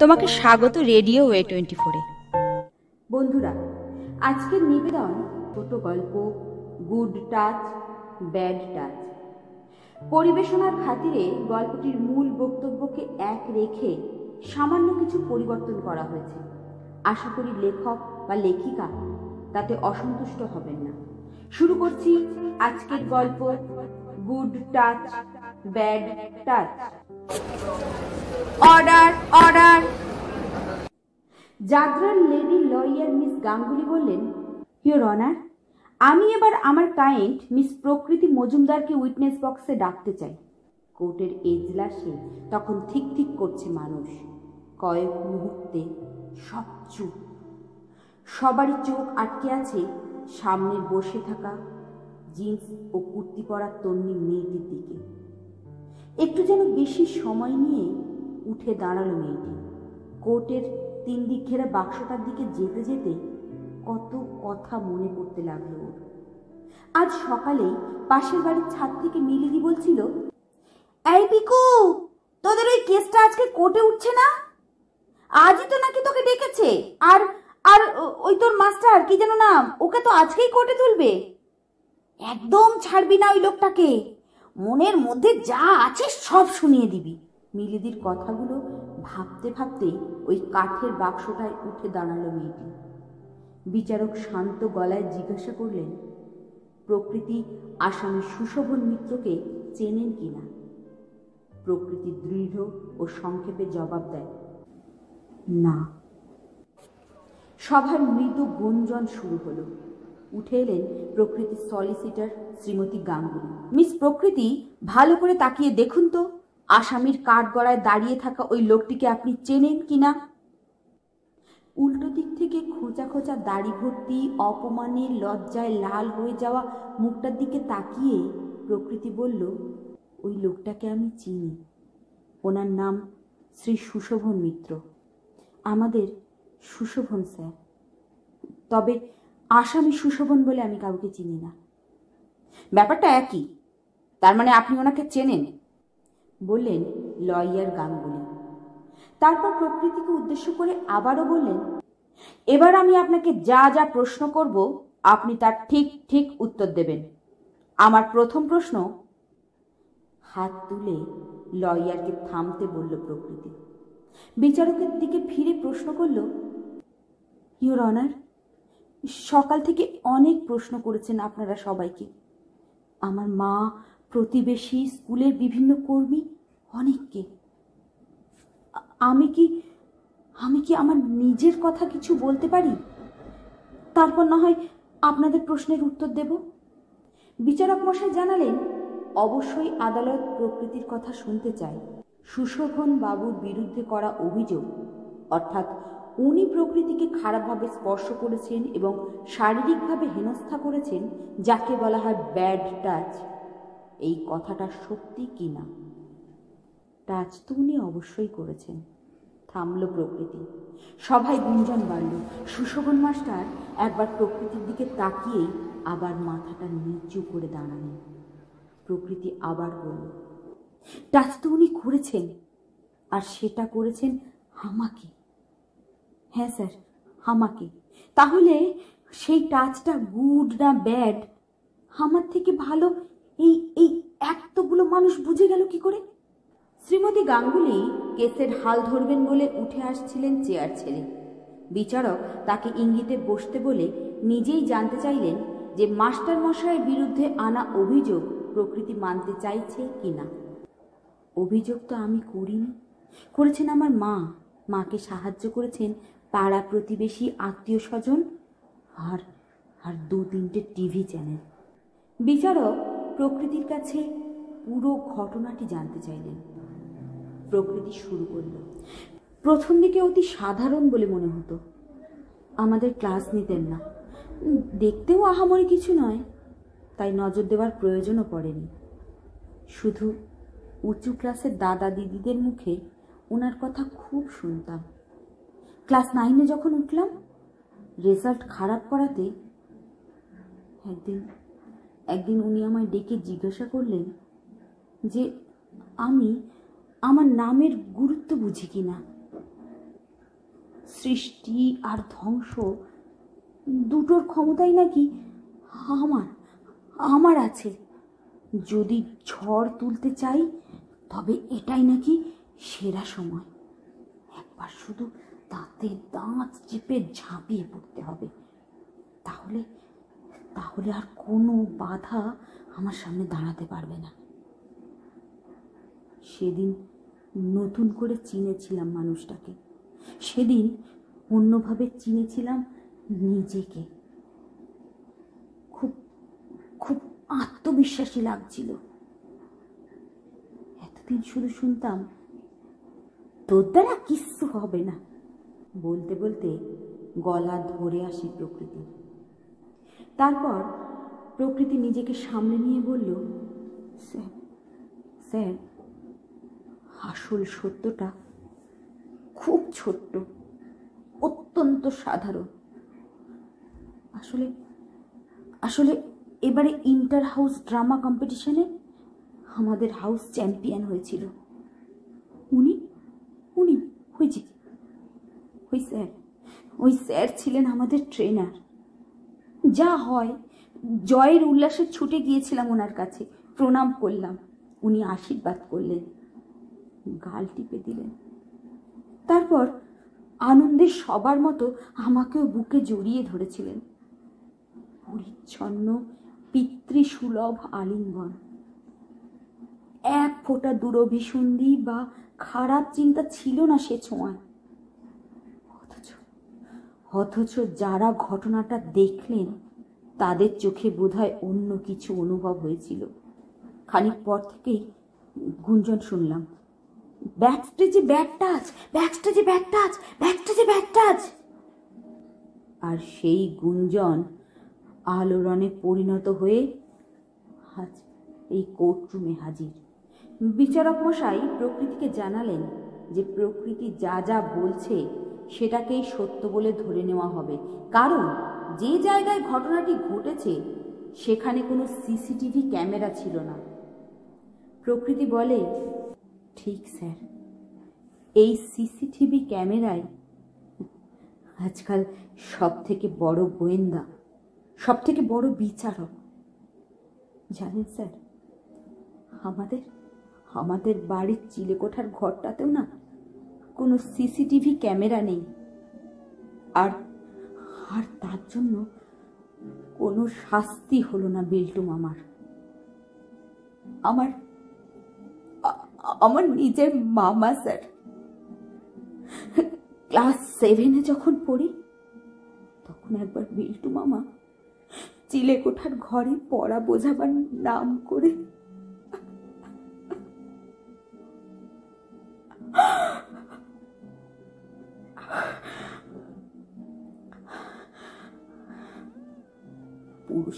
তোমাকে স্বাগত radio way twenty ফোরে বন্ধুরা আজকের নিবেদন ছোট গল্প গুড টাচ ব্যাড টাচ। পরিবেশনার খাতিরে গল্পটির মূল বক্তব্যকে এক রেখে সামান্য কিছু পরিবর্তন করা হয়েছে। আশা করি লেখক বা লেখিকা তাতে অসন্তুষ্ট হবেন না। শুরু করছি আজকের গল্প good touch bad touch. Order order জাগরান lady lawyer miss Ganguly বললেন ইয়োর অনার আমি এবার আমার ক্লায়েন্ট মিস প্রকৃতি মজুমদারকে উইটনেস বক্সে ডাকতে চাই। কোর্টের এজলাসে তখন ঠিক ঠিক করছে মানুষ। কয়েক মুহূর্তে সব চুপ। সবারই চোখ আটকে আছে সামনে বসে থাকা জিন্স ও কুর্তি পরা তন্নি মেয়েটির দিকে। একটু যেন বেশি সময় নিয়ে উঠে দাঁড়াল মেয়েটি। কোর্টের তিন দিক ঘেরা বাক্সটার দিকে যেতে যেতে কত কথা মনে পড়তে লাগল আজ সকালে পাশের বাড়ির ছাদ থেকে মিলিদি বলছিল, এই পিকু, তোদের ওই কেসটা আজকে কোর্টে উঠছে না? আজই তো নাকি তোকে ডেকেছে। আর আর ওই তোর মাস্টার, কি যেন নাম, ওকে তো আজকেই কোর্টে তুলবে। একদম ছাড়বি না ওই লোকটাকে। মনের মধ্যে যা আছে সব শুনিয়ে দিবি। মিলিদির কথাগুলো ভাবতে ভাবতেই ওই কাঠের বাক্সটায় উঠে দাঁড়াল মেয়েটি। বিচারক শান্ত গলায় জিজ্ঞাসা করলেন, প্রকৃতি আসামি সুশোভন মিত্রকে চেনেন কিনা প্রকৃতি দৃঢ় ও সংক্ষেপে জবাব দেয়, না। সভার মৃদু গুঞ্জন শুরু হলো। উঠে এলেন প্রকৃতির সলিসিটার শ্রীমতী গাঙ্গুলি। মিস প্রকৃতি, ভালো করে তাকিয়ে দেখুন তো। আসামির কাঠ গড়ায় দাঁড়িয়ে থাকা ওই লোকটিকে আপনি চেনেন কিনা? উল্টো দিক থেকে খোঁচা খোঁচা দাড়ি ভর্তি অপমানে লজ্জায় লাল হয়ে যাওয়া মুখটার দিকে তাকিয়ে প্রকৃতি বলল, ওই লোকটাকে আমি চিনি। ওনার নাম শ্রী সুশোভন মিত্র। আমাদের সুশোভন স্যার। তবে আসামি সুশোভন বলে আমি কাউকে চিনি না। ব্যাপারটা একই। তার মানে আপনি ওনাকে চেনেন? বললেন, লয়ার গাঙ্গুলি তারপর প্রকৃতিকে উদ্দেশ্য করে আবারও বললেন, এবার আমি আপনাকে যা যা প্রশ্ন করব, আপনি তার ঠিক ঠিক উত্তর দেবেন। আমার প্রথম প্রশ্ন, হাত তুলে লয়ারকে থামতে বলল প্রকৃতি। বিচারকের দিকে ফিরে প্রশ্ন করল ইউর অনার, সকাল থেকে অনেক প্রশ্ন করেছেন আপনারা সবাইকে। আমার মা প্রতিবেশী স্কুলের বিভিন্ন কর্মী অনেককে। আমি কি আমি কি আমার নিজের কথা কিছু বলতে পারি? তারপর না হয় আপনাদের প্রশ্নের উত্তর দেব। বিচারক মশাই জানালেন, অবশ্যই আদালত প্রকৃতির কথা শুনতে চায়। সুশোভন বাবুর বিরুদ্ধে করা অভিযোগ, অর্থাৎ উনি প্রকৃতিকে খারাপভাবে স্পর্শ করেছেন এবং শারীরিকভাবে হেনস্থা করেছেন, যাকে বলা হয় ব্যাড টাচ এই কথাটা সত্যি কি না? টাচ তো উনি অবশ্যই করেছেন। থামল প্রকৃতি। সবাই গুঞ্জন বাড়ল। সুশোভন মাস্টার একবার প্রকৃতির দিকে তাকিয়েই আবার মাথাটা নিচু করে দাঁড়ালেন। প্রকৃতি আবার বলল টাচ তো উনি করেছেন, আর সেটা করেছেন আমাকে। হ্যাঁ স্যার, আমাকে। তাহলে সেই টাচটা গুড না ব্যাড? আমার থেকে ভালো এই এই এতগুলো মানুষ বুঝে গেল কি করে? শ্রীমতী গাঙ্গুলি কেসের হাল ধরবেন বলে উঠে আসছিলেন চেয়ার ছেড়ে। বিচারক তাকে ইঙ্গিতে বসতে বলে নিজেই জানতে চাইলেন যে মাস্টার মশাইয়ের বিরুদ্ধে আনা অভিযোগ প্রকৃতি মানতে চাইছে কি না। অভিযোগ তো আমি করিনি। করেছেন আমার মা। মাকে সাহায্য করেছেন পাড়া প্রতিবেশী আত্মীয় স্বজন আর আর দু তিনটে টিভি চ্যানেল। বিচারক প্রকৃতির কাছে পুরো ঘটনাটি জানতে চাইলেন। প্রকৃতি শুরু করল। প্রথম দিকে অতি সাধারণ বলে মনে হতো। আমাদের ক্লাস নিতেন না। দেখতেও আহামরি কিছু নয়, তাই নজর দেওয়ার প্রয়োজনও পড়েনি। শুধু উঁচু ক্লাসের দাদা দিদিদের মুখে ওনার কথা খুব শুনতাম। ক্লাস নাইনে যখন উঠলাম, রেজাল্ট খারাপ করাতে একদিন একদিন উনি আমায় ডেকে জিজ্ঞাসা করলেন যে, আমি আমার নামের গুরুত্ব বুঝি কি না? সৃষ্টি আর ধ্বংস দুটোর ক্ষমতাই নাকি আমার আমার আছে। যদি ঝড় তুলতে চাই, তবে এটাই নাকি সেরা সময়। একবার শুধু দাঁতে দাঁত চেপে ঝাঁপিয়ে পড়তে হবে। তাহলে তাহলে আর কোনো বাধা আমার সামনে দাঁড়াতে পারবে না। সেদিন নতুন করে চিনেছিলাম মানুষটাকে। সেদিন অন্যভাবে চিনেছিলাম নিজেকে। খুব খুব আত্মবিশ্বাসী লাগছিল। এতদিন শুধু শুনতাম, তোর দ্বারা কিচ্ছু হবে না। বলতে বলতে গলা ধরে আসে প্রকৃতি তারপর প্রকৃতি নিজেকে সামনে নিয়ে বলল, স্যার স্যার, আসল সত্যটা খুব ছোট্ট, অত্যন্ত সাধারণ। আসলে আসলে এবারে ইন্টার হাউস ড্রামা কম্পিটিশনে আমাদের হাউস চ্যাম্পিয়ন হয়েছিল। উনি উনি হয়েছে ওই স্যার ওই স্যার ছিলেন আমাদের ট্রেনার। যা হয়। জয়ের উল্লাসে ছুটে গিয়েছিলাম ওনার কাছে। প্রণাম করলাম। উনি আশীর্বাদ করলেন। গাল টিপে দিলেন। তারপর আনন্দে সবার মতো আমাকেও বুকে জড়িয়ে ধরেছিলেন। পরিচ্ছন্ন, পিতৃসুলভ আলিঙ্গন। এক ফোঁটা দুরভিসন্ধি বা খারাপ চিন্তা ছিল না সে ছোঁয়ায়। অথচ যারা ঘটনাটা দেখলেন, তাদের চোখে বোধহয় অন্য কিছু অনুভব হয়েছিল। খানিক পর থেকেই গুঞ্জন শুনলাম। ব্যাক স্টেজে ব্যাক টাচ টাচ ব্যাক স্টেজে ব্যাক টাচ আর সেই গুঞ্জন আলোড়নে পরিণত হয়ে আজ এই কোর্টরুমে হাজির। বিচারক মশাই প্রকৃতিকে জানালেন যে প্রকৃতি যা যা বলছে সেটাকেই সত্য বলে ধরে নেওয়া হবে। কারণ, যে জায়গায় ঘটনাটি ঘটেছে, সেখানে কোনো সিসিটিভি ক্যামেরা ছিল না। প্রকৃতি বলে, ঠিক, স্যার, এই সিসিটিভি ক্যামেরায় আজকাল সব থেকে বড় গোয়েন্দা সব থেকে বড় বিচারক। জানেন, স্যার, আমাদের আমাদের বাড়ির চিলেকোঠার ঘরটাতেও না কোনো সিসিটিভি ক্যামেরা নেই। আর আর তার জন্য কোনো শাস্তি হলো না বিল্টু মামার। আমার আমার নিজের মামা স্যার। ক্লাস সেভেনে যখন পড়ি, তখন একবার বিল্টু মামা চিলেকোঠার ঘরে পড়া বোঝাবার নাম করে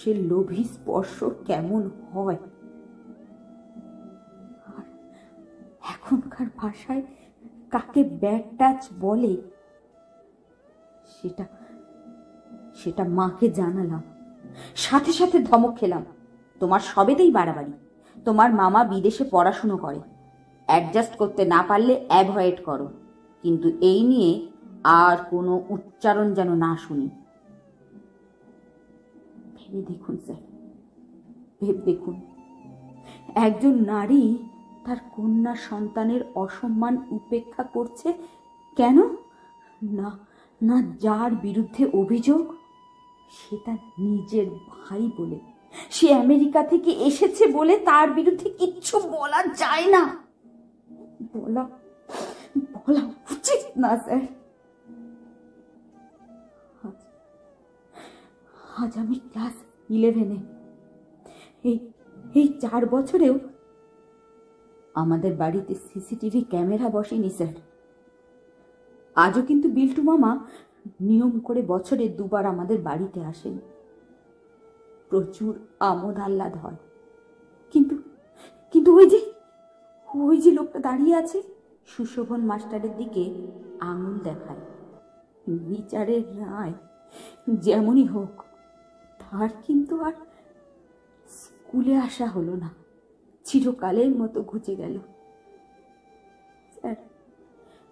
পুরুষের লোভী স্পর্শ কেমন হয়? এখনকার ভাষায় কাকে ব্যাড টাচ বলে? সেটা সেটা মাকে জানালাম। সাথে সাথে ধমক খেলাম। তোমার সবেতেই বাড়াবাড়ি। তোমার মামা বিদেশে পড়াশুনো করে। অ্যাডজাস্ট করতে না পারলে অ্যাভয়েড করো। কিন্তু এই নিয়ে আর কোনো উচ্চারণ যেন না শুনি। ভেবে দেখুন স্যার ভেবে দেখুন। একজন নারী তার কন্যা সন্তানের অসম্মান উপেক্ষা করছে কেন? না না যার বিরুদ্ধে অভিযোগ, সে তার নিজের ভাই বলে। সে আমেরিকা থেকে এসেছে বলে তার বিরুদ্ধে কিচ্ছু বলা যায় না। বলা বলা উচিত না, স্যার। আজ আমি ক্লাস ইলেভেনে। এই এই চার বছরেও আমাদের বাড়িতে সিসিটিভি ক্যামেরা বসেনি, স্যার। আজও কিন্তু বিল্টু মামা নিয়ম করে বছরে দুবার আমাদের বাড়িতে আসেন। প্রচুর আমোদ আহ্লাদ হয়। কিন্তু কিন্তু ওই যে ওই যে লোকটা দাঁড়িয়ে আছে, সুশোভন মাস্টারের দিকে আঙুল দেখায়। বিচারের রায় যেমনই হোক তার কিন্তু আর স্কুলে আসা হলো না। চিরকালের মতো ঘুচে গেল। স্যার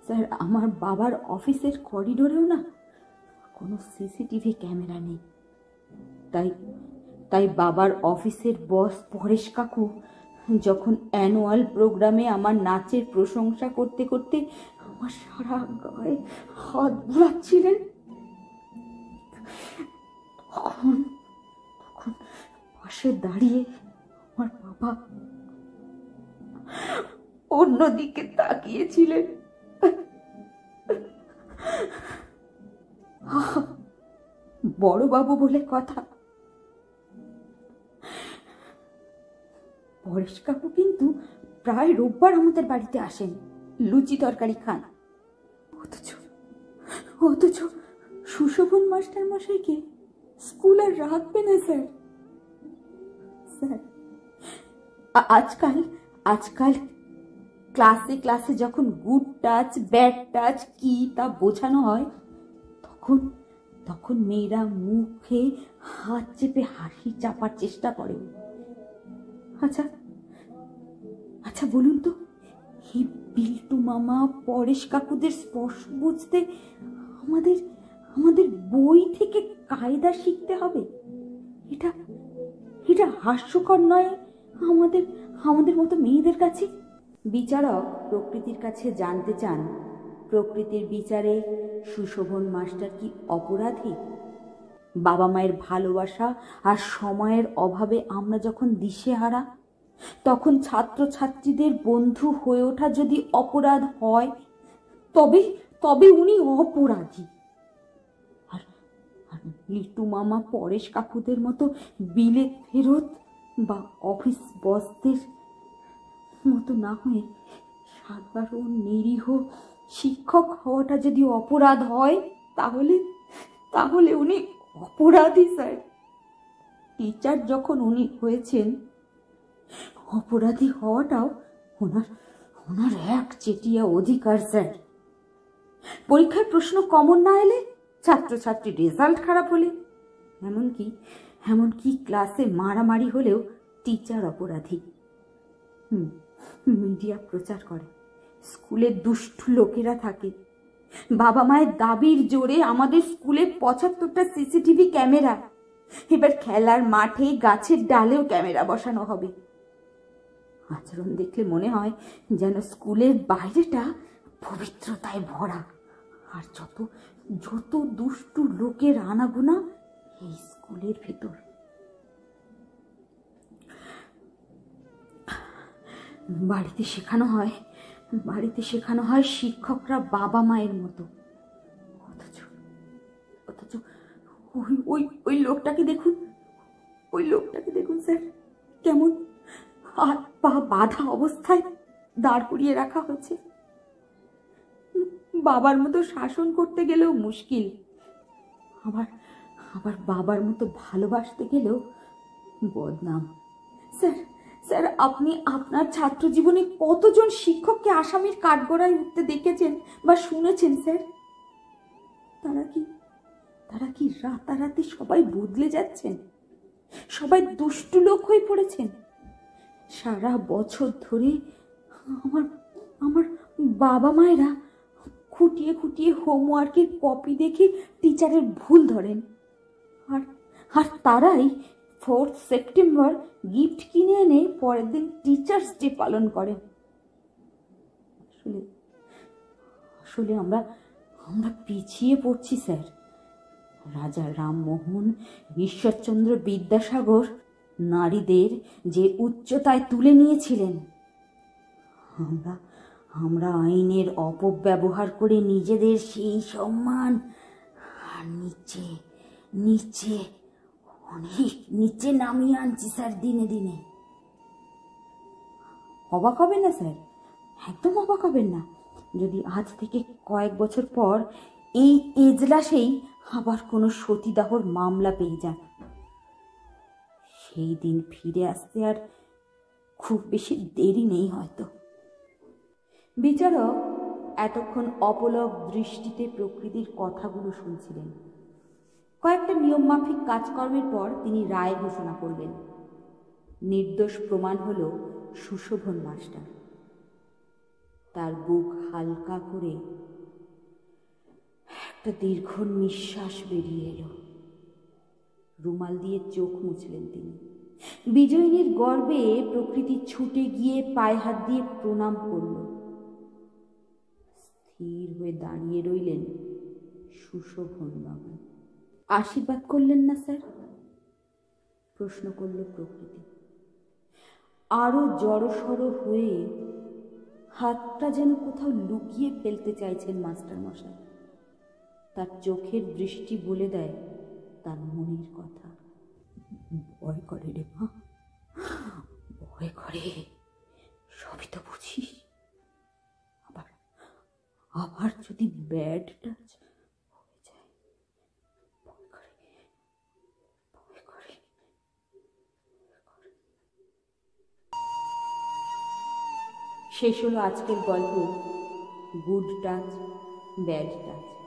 স্যার, আমার বাবার অফিসের করিডোরেও না কোনো সিসিটিভি ক্যামেরা নেই। তাই তাই বাবার অফিসের বস পরেশ কাকু যখন অ্যানুয়াল প্রোগ্রামে আমার নাচের প্রশংসা করতে করতে আমার সারা গায়ে হাত বুলাচ্ছিলেন তখন পাশে দাঁড়িয়ে আমার বাবা অন্যদিকে তাকিয়েছিলেন। বড়বাবু বলে কথা। পরেশ কাকু কিন্তু প্রায় রোববার আমাদের বাড়িতে আসেন, লুচি তরকারি খান। অথচ অথচ সুশোভন মাস্টার মশাইকে স্কুল আর রাখবে না, স্যার। স্যার। আজকাল আজকাল ক্লাসে ক্লাসে যখন গুড টাচ ব্যাড টাচ কি তা বোঝানো হয়, তখন তখন মেয়েরা মুখে হাত চেপে হাসি চাপার চেষ্টা করে। আচ্ছা আচ্ছা বলুন তো, এই বিল্টু মামা, পরেশ কাকুদের স্পর্শ বুঝতে আমাদের আমাদের বই থেকে কায়দা শিখতে হবে। এটা এটা হাস্যকর নয় আমাদের আমাদের মতো মেয়েদের কাছে? বিচারক প্রকৃতির কাছে জানতে চান, প্রকৃতির বিচারে সুশোভন মাস্টার কি অপরাধী? বাবা মায়ের ভালোবাসা আর সময়ের অভাবে আমরা যখন দিশেহারা, তখন ছাত্রছাত্রীদের বন্ধু হয়ে ওঠা যদি অপরাধ হয়, তবে তবে উনি অপরাধী। লিটু মামা পরেশ কাকুদের মতো বিলেত ফেরত বা অফিস বসদের মতো না হয়ে সাধারণ নিরীহ শিক্ষক হওয়াটা যদি অপরাধ হয়, তাহলে তাহলে উনি অপরাধী, স্যার। টিচার যখন উনি হয়েছেন, অপরাধী হওয়াটাও ওনার ওনার এক চেটিয়া অধিকার, স্যার। পরীক্ষায় প্রশ্ন কমন না এলে ছাত্রছাত্রী রেজাল্ট খারাপ হলে? এমনকি এমনকি ক্লাসে মারামারি হলেও টিচার অপরাধী। হুম মিডিয়া প্রচার করে। স্কুলে দুষ্টু লোকেরা থাকে। বাবা মায়ের দাবির জোরে আমাদের স্কুলে পঁচাত্তরটা সিসিটিভি ক্যামেরা এবার খেলার মাঠে গাছের ডালেও ক্যামেরা বসানো হবে। আচরণ দেখলে মনে হয় যেন স্কুলের বাইরেটা পবিত্রতায় ভরা। আর যত যত দুষ্টু লোকের আনাগোনা এই স্কুলের ভেতর। বাড়িতে শেখানো হয়, বাড়িতে শেখানো হয় শিক্ষকরা বাবা মায়ের মতো। অথচ অথচ ওই ওই ওই লোকটাকে দেখুন, ওই লোকটাকে দেখুন স্যার, কেমন হাত পা বাঁধা অবস্থায় দাঁড় করিয়ে রাখা হয়েছে। বাবার মতো শাসন করতে গেলেও মুশকিল। আবার আবার বাবার মতো ভালোবাসতে গেলেও বদনাম। স্যার স্যার, আপনি আপনার ছাত্র জীবনে কতজন শিক্ষককে আসামির কাঠগড়ায় উঠতে দেখেছেন বা শুনেছেন, স্যার? তারা কি তারা কি রাতারাতি সবাই বদলে যাচ্ছেন? সবাই দুষ্টু লোক হয়ে পড়েছেন? সারা বছর ধরে আমার আমার বাবা মায়েরা খুঁটিয়ে খুঁটিয়ে হোমওয়ার্কের কপি দেখে টিচারের ভুল ধরেন। আর আর তারাই ফোর্থ সেপ্টেম্বর গিফট কিনে এনে পরের দিন টিচার্স ডে পালন করে। আসলে আসলে আমরা আমরা পিছিয়ে পড়ছি, স্যার। রাজা রামমোহন, ঈশ্বরচন্দ্র বিদ্যাসাগর নারীদের যে উচ্চতায় তুলে নিয়েছিলেন। আমরা আমরা আইনের অপব্যবহার করে নিজেদের সেই সম্মান আর নিচে নিচে, অনেক নিচে নামিয়ে আনছি স্যার দিনে দিনে। অবাক হবেন না স্যার? একদম অবাক হবেন না। যদি আজ থেকে কয়েক বছর পর এই এজলাসেই আবার কোনো সতীদাহর মামলা পেয়ে যান। সেই দিন ফিরে আসতে আর খুব বেশি দেরি নেই হয়তো। বিচারক এতক্ষণ অপলক দৃষ্টিতে প্রকৃতির কথাগুলো শুনছিলেন। কয়েকটা নিয়মমাফিক কাজকর্মের পর তিনি রায় ঘোষণা করলেন। নির্দোষ প্রমাণ হল সুশোভন মাস্টার। তার বুক হালকা করে একটা দীর্ঘ নিঃশ্বাস বেরিয়ে এলো। রুমাল দিয়ে চোখ মুছলেন তিনি। বিজয়িনীর গর্বে প্রকৃতি ছুটে গিয়ে পায়ে হাত দিয়ে প্রণাম করল। স্থির হয়ে দাঁড়িয়ে রইলেন সুশোভন বাবু। আশীর্বাদ করলেন না, স্যার? প্রশ্ন করল প্রকৃতি। আরও জড়সড় হয়ে হাতটা যেন কোথাও লুকিয়ে ফেলতে চাইছেন মাস্টার মশাই। তার চোখের দৃষ্টি বলে দেয় তার মনের কথা। ভয় করে রে মা, ভয় করে। সবই তো বুঝিস। আবার যদি ব্যাড টাচ শেষ হলো আজকের গল্প গুড টাচ ব্যাড টাচ